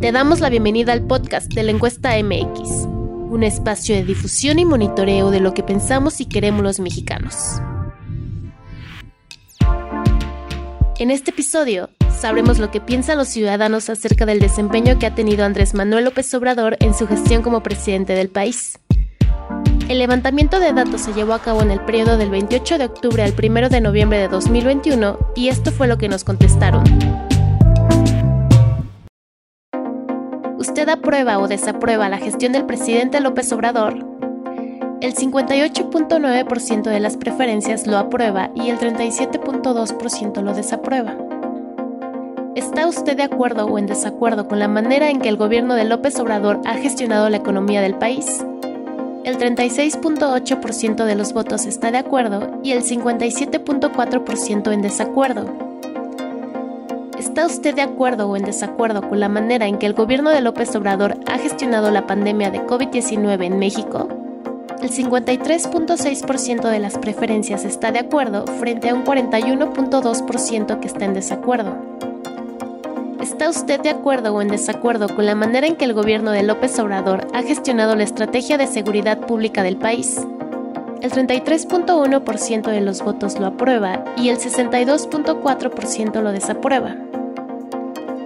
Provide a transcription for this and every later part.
Te damos la bienvenida al podcast de la encuesta MX, un espacio de difusión y monitoreo de lo que pensamos y queremos los mexicanos. En este episodio sabremos lo que piensan los ciudadanos acerca del desempeño que ha tenido Andrés Manuel López Obrador en su gestión como presidente del país. El levantamiento de datos se llevó a cabo en el periodo del 28 de octubre al 1 de noviembre de 2021 y esto fue lo que nos contestaron. ¿Usted aprueba o desaprueba la gestión del presidente López Obrador? El 58.9% de las preferencias lo aprueba y el 37.2% lo desaprueba. ¿Está usted de acuerdo o en desacuerdo con la manera en que el gobierno de López Obrador ha gestionado la economía del país? El 36.8% de los votos está de acuerdo y el 57.4% en desacuerdo. ¿Está usted de acuerdo o en desacuerdo con la manera en que el gobierno de López Obrador ha gestionado la pandemia de COVID-19 en México? El 53.6% de las preferencias está de acuerdo frente a un 41.2% que está en desacuerdo. ¿Está usted de acuerdo o en desacuerdo con la manera en que el gobierno de López Obrador ha gestionado la estrategia de seguridad pública del país? El 33.1% de los votos lo aprueba y el 62.4% lo desaprueba.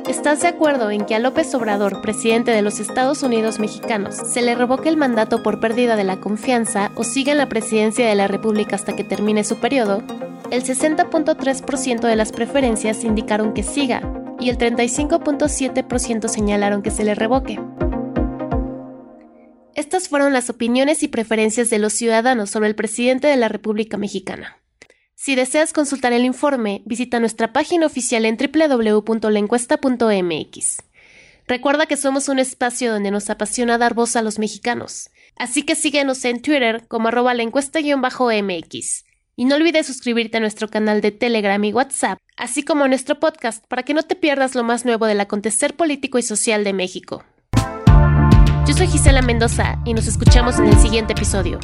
¿Estás de acuerdo en que a López Obrador, presidente de los Estados Unidos mexicanos, se le revoque el mandato por pérdida de la confianza o siga en la presidencia de la República hasta que termine su periodo? El 60.3% de las preferencias indicaron que siga y el 35.7% señalaron que se le revoque. Estas fueron las opiniones y preferencias de los ciudadanos sobre el presidente de la República Mexicana. Si deseas consultar el informe, visita nuestra página oficial en www.lencuesta.mx. Recuerda que somos un espacio donde nos apasiona dar voz a los mexicanos, así que síguenos en Twitter como arroba la encuesta-mx. Y no olvides suscribirte a nuestro canal de Telegram y WhatsApp, así como a nuestro podcast, para que no te pierdas lo más nuevo del acontecer político y social de México. Yo soy Gisela Mendoza y nos escuchamos en el siguiente episodio.